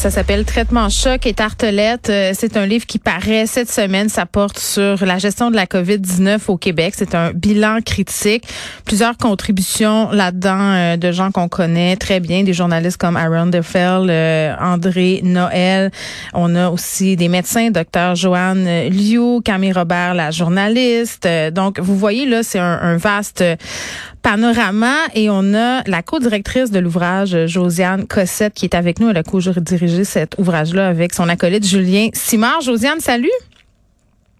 Ça s'appelle Traitement choc et tartelette. Euh, C'est un livre qui paraît cette semaine. Ça porte sur la gestion de la COVID-19 au Québec. C'est un bilan critique. Plusieurs contributions là-dedans euh, de gens qu'on connaît très bien, des journalistes comme Aaron Defell, euh, André Noël. On a aussi des médecins, docteur Joanne Liu, Camille Robert, la journaliste. Donc, vous voyez là, c'est un, un vaste panorama et on a la co-directrice de l'ouvrage, Josiane Cossette, qui est avec nous. Elle a co-dirigé cet ouvrage-là avec son acolyte Julien Simard. Josiane, salut.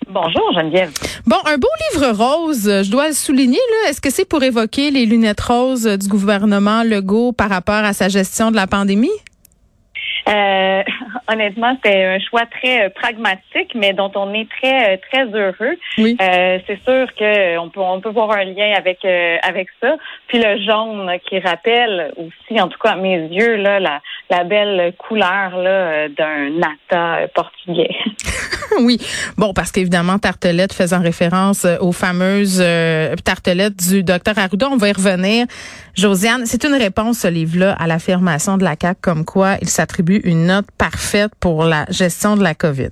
Bonjour Geneviève. Bon, un beau livre rose, je dois le souligner. là. Est-ce que c'est pour évoquer les lunettes roses du gouvernement Legault par rapport à sa gestion de la pandémie? Euh, honnêtement, c'est un choix très euh, pragmatique, mais dont on est très euh, très heureux. Oui. Euh, c'est sûr que on peut on peut voir un lien avec euh, avec ça. Puis le jaune qui rappelle aussi, en tout cas à mes yeux, là, la, la belle couleur là euh, d'un nata euh, portugais. oui. Bon, parce qu'évidemment, tartelette faisant référence euh, aux fameuses euh, tartelettes du docteur Arruda. On va y revenir. Josiane, c'est une réponse, ce livre-là, à l'affirmation de la CAQ comme quoi il s'attribue une note parfaite pour la gestion de la COVID.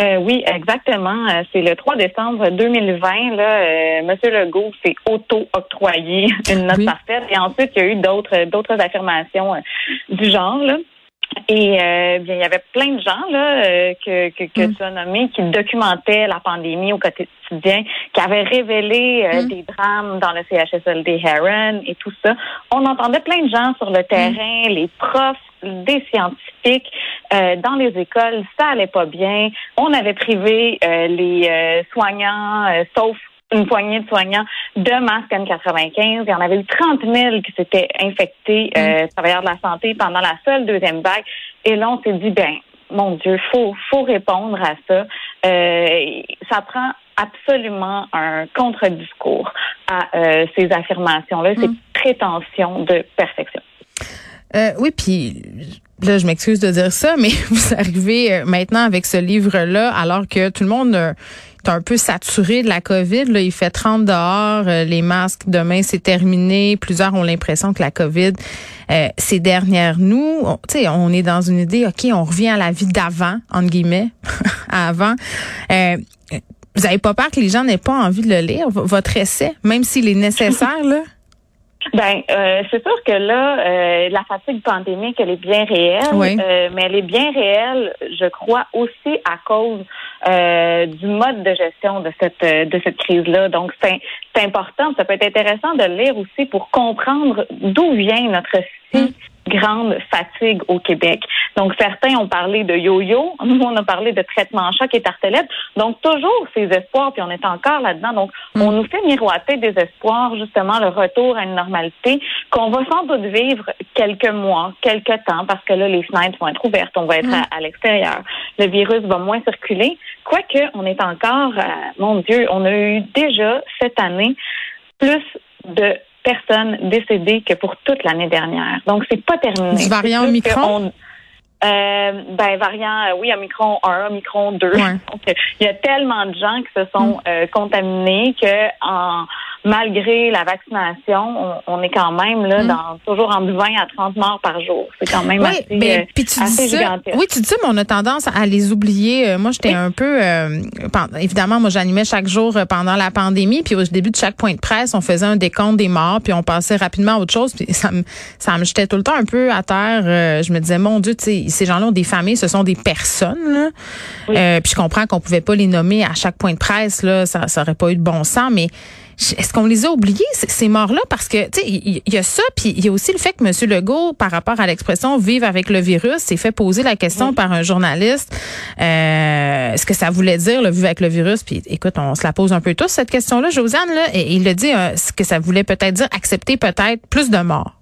Euh, oui, exactement. Euh, C'est le 3 décembre 2020. Là, euh, Monsieur Legault s'est auto-octroyé une note Oui. parfaite. Et ensuite, il y a eu d'autres d'autres affirmations euh, du genre. Là. Et euh, bien, il y avait plein de gens là euh, que, que, que Mm. tu as nommés qui documentaient la pandémie au quotidien, qui avaient révélé euh, Mm. des drames dans le CHSLD Heron et tout ça. On entendait plein de gens sur le terrain, les profs, des scientifiques euh, dans les écoles, ça allait pas bien. On avait privé euh, les euh, soignants, euh, sauf une poignée de soignants de masques N95. Il y en avait eu 30 000 qui s'étaient infectés, euh, travailleurs de la santé, pendant la seule deuxième vague. Et là, on s'est dit, ben, mon Dieu, faut, faut répondre à ça. Euh, ça prend absolument un contre-discours à euh, ces affirmations-là, ces prétentions de perfection. Euh, oui, puis là, je m'excuse de dire ça, mais vous arrivez euh, maintenant avec ce livre-là, alors que tout le monde euh, est un peu saturé de la COVID. Là, il fait 30 dehors, euh, les masques demain, c'est terminé. Plusieurs ont l'impression que la COVID, euh, c'est derrière nous. On- on est dans une idée, OK, on revient à la vie d'avant, entre guillemets, avant. Euh, vous avez pas peur que les gens n'aient pas envie de le lire, votre essai, même s'il est nécessaire, là? Ben, euh, c'est sûr que là, euh, la fatigue pandémique, elle est bien réelle, Oui. euh, mais elle est bien réelle, je crois, aussi à cause euh, du mode de gestion de cette euh, de cette crise-là. Donc, c'est c'est important. Ça peut être intéressant de le lire aussi pour comprendre d'où vient notre si grande fatigue au Québec. Donc, certains ont parlé de yo-yo, nous, on a parlé de traitement choc et tartelette. Donc, toujours ces espoirs, puis on est encore là-dedans. Donc, on nous fait miroiter des espoirs, justement, le retour à une normalité qu'on va sans doute vivre quelques mois, quelques temps, parce que là, les fenêtres vont être ouvertes, on va être à, à l'extérieur. Le virus va moins circuler. Quoique, on est encore, euh, mon Dieu, on a eu déjà cette année plus de personnes décédées que pour toute l'année dernière. Donc, c'est pas terminé. Du variant Omicron? Euh, ben, variant, euh, oui, Omicron 1, Omicron 2. Ouais. Donc, il y a tellement de gens qui se sont euh, contaminés que en malgré la vaccination, on, on est quand même là Mm. dans toujours entre 20 à 30 morts par jour. C'est quand même Oui, assez, ben, euh, tu dis assez ça. gigantesque. Oui, tu dis ça, mais on a tendance à les oublier. Euh, moi, j'étais Oui. un peu, euh, évidemment, moi, j'animais chaque jour euh, pendant la pandémie, puis au début de chaque point de presse, on faisait un décompte des morts, puis on passait rapidement à autre chose, puis ça me, ça me jetait tout le temps un peu à terre. Euh, je me disais, mon Dieu, ces gens-là ont des familles, ce sont des personnes. Là. Oui. Euh, puis je comprends qu'on pouvait pas les nommer à chaque point de presse, là, ça, ça aurait pas eu de bon sens, mais est-ce qu'on les a oubliés, ces morts-là? Parce que, tu sais, il y, a ça, puis il y a aussi le fait que M. Legault, par rapport à l'expression vivre avec le virus, s'est fait poser la question par un journaliste, euh, ce que ça voulait dire, le vivre avec le virus. Puis écoute, on se la pose un peu tous, cette question-là. Josiane, là, et il a dit euh, ce que ça voulait peut-être dire, accepter peut-être plus de morts.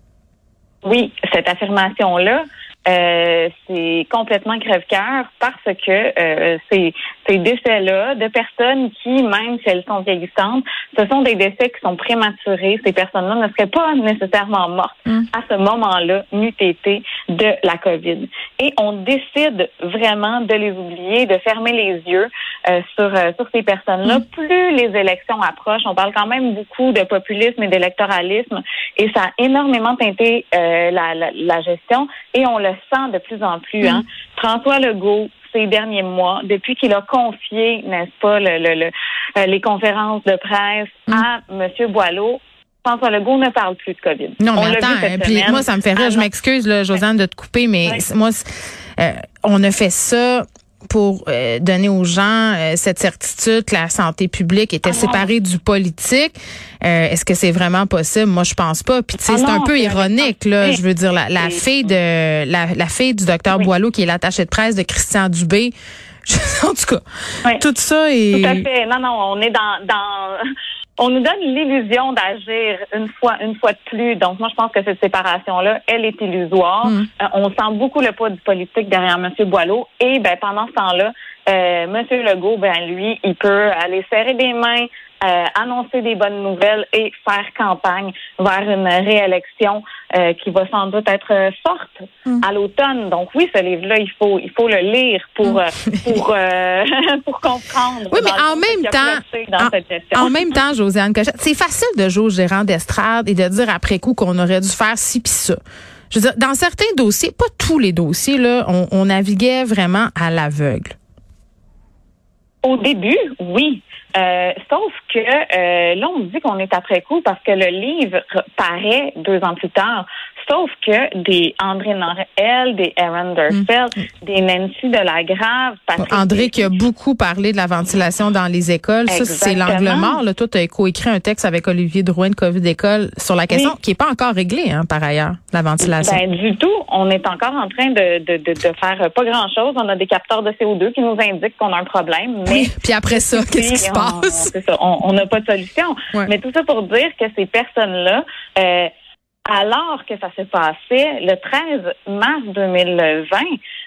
Oui, cette affirmation-là, euh, c'est complètement crève-cœur parce que euh, c'est ces décès-là de personnes qui, même si elles sont vieillissantes, ce sont des décès qui sont prématurés. Ces personnes-là ne seraient pas nécessairement mortes mm. à ce moment-là, n'eût été de la COVID. Et on décide vraiment de les oublier, de fermer les yeux euh, sur, euh, sur ces personnes-là. Mm. Plus les élections approchent, on parle quand même beaucoup de populisme et d'électoralisme, et ça a énormément teinté euh, la, la, gestion, et on le sent de plus en plus. Hein. Mm. François Legault, ces derniers mois, depuis qu'il a confié, n'est-ce pas, le, le, les conférences de presse mm. à M. Boileau, François Legault ne parle plus de COVID. Non, mais attends, hein, puis moi, ça me fait rire. Ah je m'excuse, Josiane, de te couper, mais moi, on a fait ça pour euh, donner aux gens euh, cette certitude que la santé publique était ah séparée du politique. Euh, est-ce que c'est vraiment possible? Moi, je pense pas. Puis tu sais, ah c'est un peu ironique là. Je veux dire la, la fille de la, la fille du docteur Boileau qui est l'attachée de presse de Christian Dubé. en tout cas, tout ça est. Tout à fait. Non, non, on est dans dans on nous donne l'illusion d'agir une fois, une fois de plus. Donc, moi, je pense que cette séparation-là, elle est illusoire. Mm. Euh, on sent beaucoup le poids du politique derrière M. Boileau. Et ben, pendant ce temps-là, euh, M. Legault, ben lui, il peut aller serrer des mains euh, annoncer des bonnes nouvelles et faire campagne vers une réélection euh, qui va sans doute être euh, forte mm. à l'automne. Donc oui, ce livre-là, il faut il faut le lire pour mm. pour pour comprendre. Oui, mais en même temps, en, même temps, Josiane, c'est facile de jouer au gérant d'estrade et de dire après coup qu'on aurait dû faire ci puis ça. Je veux dire, dans certains dossiers, pas tous les dossiers là, on, on naviguait vraiment à l'aveugle. Au début, oui. Euh, sauf que euh, là, on dit qu'on est après coup parce que le livre paraît deux ans plus tard. Sauf que des André Norel, des Aaron Derfeld, mm. des Nancy de la Grave, André qui a beaucoup parlé de la ventilation dans les écoles. Ça, c'est l'angle mort. Là. Toi, tu as coécrit un texte avec Olivier Drouin de COVID École sur la question qui n'est pas encore réglée, hein, par ailleurs, la ventilation. Ben, du tout. On est encore en train de, de, de, de faire pas grand-chose. On a des capteurs de CO2 qui nous indiquent qu'on a un problème. Mais Puis après ça, qu'est-ce qui se passe? On n'a pas de solution. Mais tout ça pour dire que ces personnes-là, euh, alors que ça s'est passé le 13 mars 2020,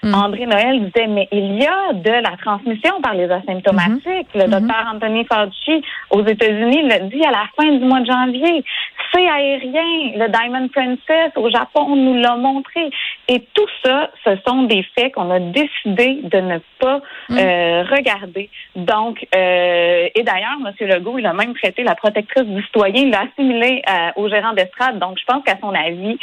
mm. André Noël disait, mais il y a de la transmission par les asymptomatiques. Mm-hmm. Le mm-hmm. docteur Anthony Fauci aux États-Unis l'a dit à la fin du mois de janvier. C'est aérien. Le Diamond Princess au Japon nous l'a montré. Et tout ça, ce sont des faits qu'on a décidé de ne pas mm. euh, regarder. Donc, euh, et d'ailleurs, M. Legault, il a même traité la protectrice du citoyen, il l'a assimilé euh, au gérant d'estrade. Donc, je pense qu'à son avis,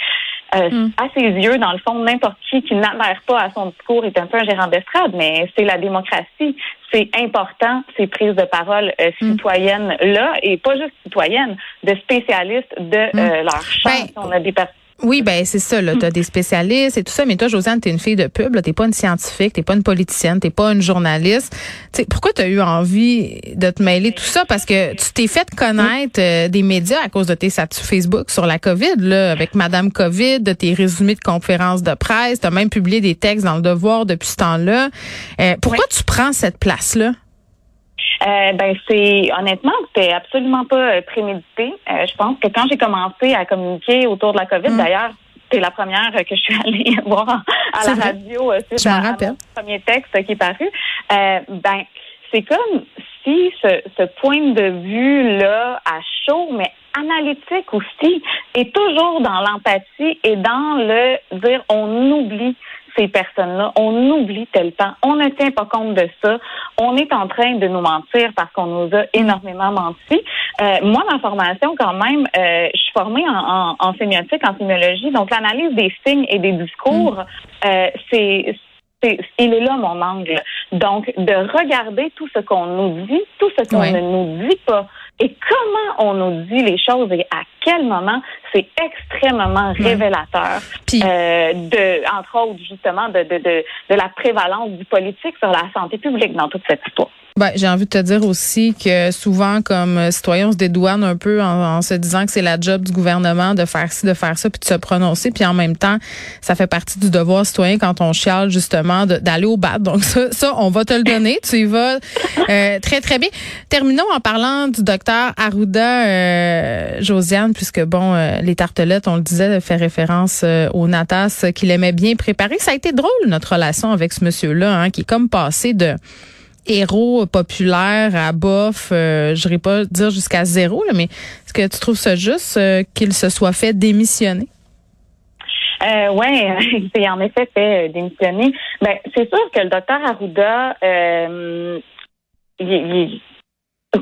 euh, hmm. à ses yeux, dans le fond, n'importe qui qui n'adhère pas à son discours est un peu un gérant d'estrade, mais c'est la démocratie. C'est important, ces prises de parole euh, hmm. citoyennes-là, et pas juste citoyennes, de spécialistes de hmm. euh, leur champ. Ben, on a des personnes oui, ben c'est ça. Tu as des spécialistes et tout ça, mais toi, Josiane, tu es une fille de pub. Tu n'es pas une scientifique, tu pas une politicienne, tu pas une journaliste. sais, pourquoi tu as eu envie de te mêler tout ça? Parce que tu t'es fait connaître euh, des médias à cause de tes statuts Facebook sur la COVID, là, avec Madame COVID, de tes résumés de conférences de presse. Tu as même publié des textes dans le Devoir depuis ce temps-là. Euh, pourquoi tu prends cette place-là? Euh, ben c'est honnêtement, c'était absolument pas euh, prémédité. Euh, je pense que quand j'ai commencé à communiquer autour de la COVID, mm. d'ailleurs, c'est la première que je suis allée voir à la radio. C'est le premier texte qui est paru. ben c'est comme si ce, ce point de vue là à chaud, mais analytique aussi, est toujours dans l'empathie et dans le dire on oublie ces personnes-là. On oublie tel temps. On ne tient pas compte de ça. On est en train de nous mentir parce qu'on nous a énormément menti. Euh, moi, ma formation, quand même, euh, je suis formée en, en, sémiotique, en sémiologie. Donc, l'analyse des signes et des discours, mm. euh, c'est il est là mon angle. Donc, de regarder tout ce qu'on nous dit, tout ce qu'on ne nous dit pas, et comment on nous dit les choses et à quel moment, c'est extrêmement révélateur euh, de, entre autres, justement, de, de, de, de la prévalence du politique sur la santé publique dans toute cette histoire. Ben, j'ai envie de te dire aussi que souvent, comme citoyen, on se dédouane un peu en, se disant que c'est la job du gouvernement de faire ci, de faire ça, puis de se prononcer. Puis en même temps, ça fait partie du devoir citoyen quand on chiale justement d'aller au bat. Donc ça, ça, on va te le donner. tu y vas euh, très, très bien. Terminons en parlant du docteur Arruda euh, Josiane, puisque bon, euh, les tartelettes, on le disait, fait référence au Natas qu'il aimait bien préparer. Ça a été drôle, notre relation avec ce monsieur-là, hein, qui est comme passé de héros populaire à bof, euh, je n'irai pas dire jusqu'à zéro, mais est-ce que tu trouves ça juste euh, qu'il se soit fait démissionner? Euh, oui, il s'est en effet fait démissionner. Ben, c'est sûr que le docteur Arruda, euh, il,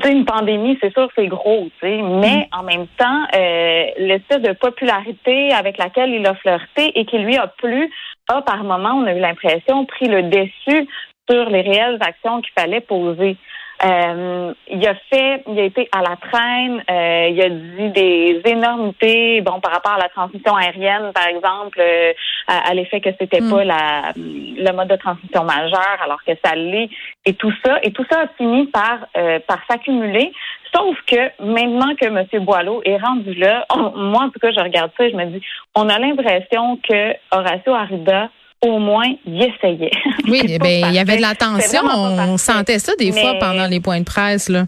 une pandémie, c'est sûr, c'est gros, mais mm. en même temps, euh, l'espèce de popularité avec laquelle il a flirté et qui lui a plu a par moment, on a eu l'impression, pris le dessus sur les réelles actions qu'il fallait poser. Euh, il a fait, il a été à la traîne, euh, il a dit des énormités, bon, par rapport à la transmission aérienne, par exemple, euh, à, l'effet que c'était mm. pas la, le mode de transmission majeur, alors que ça l'est, et tout ça, et tout ça a fini par par s'accumuler. Sauf que maintenant que M. Boileau est rendu là, moi en tout cas, je regarde ça, et je me dis, on a l'impression que Horacio Arruda au moins, il essayait. Oui, ben, il y avait de l'attention. On sentait ça des fois pendant les points de presse. Là.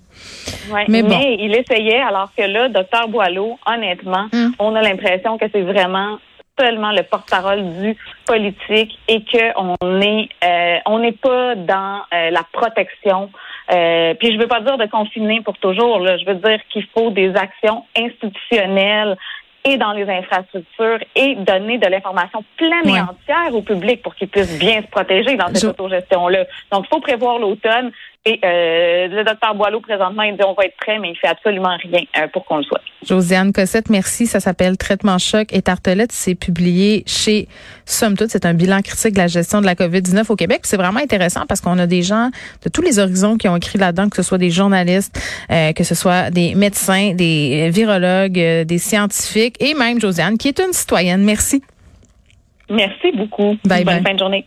mais, bon. il essayait, alors que là, docteur Boileau, honnêtement, hum. on a l'impression que c'est vraiment seulement le porte-parole du politique et qu'on est euh, on n'est pas dans euh, la protection. Euh, puis je veux pas dire de confiner pour toujours. Là. Je veux dire qu'il faut des actions institutionnelles et dans les infrastructures et donner de l'information pleine et entière au public pour qu'il puisse bien se protéger dans cette autogestion-là. Donc, il faut prévoir l'automne. Et euh, le docteur Boileau, présentement, il dit on va être prêt, mais il fait absolument rien euh, pour qu'on le soit. Josiane Cossette, merci. Ça s'appelle Traitement choc et tartelette. C'est publié chez Somme Toute. C'est un bilan critique de la gestion de la COVID-19 au Québec. C'est vraiment intéressant parce qu'on a des gens de tous les horizons qui ont écrit là-dedans, que ce soit des journalistes, euh, que ce soit des médecins, des virologues, des scientifiques et même Josiane, qui est une citoyenne. Merci. Merci beaucoup. Bye Bonne fin de journée.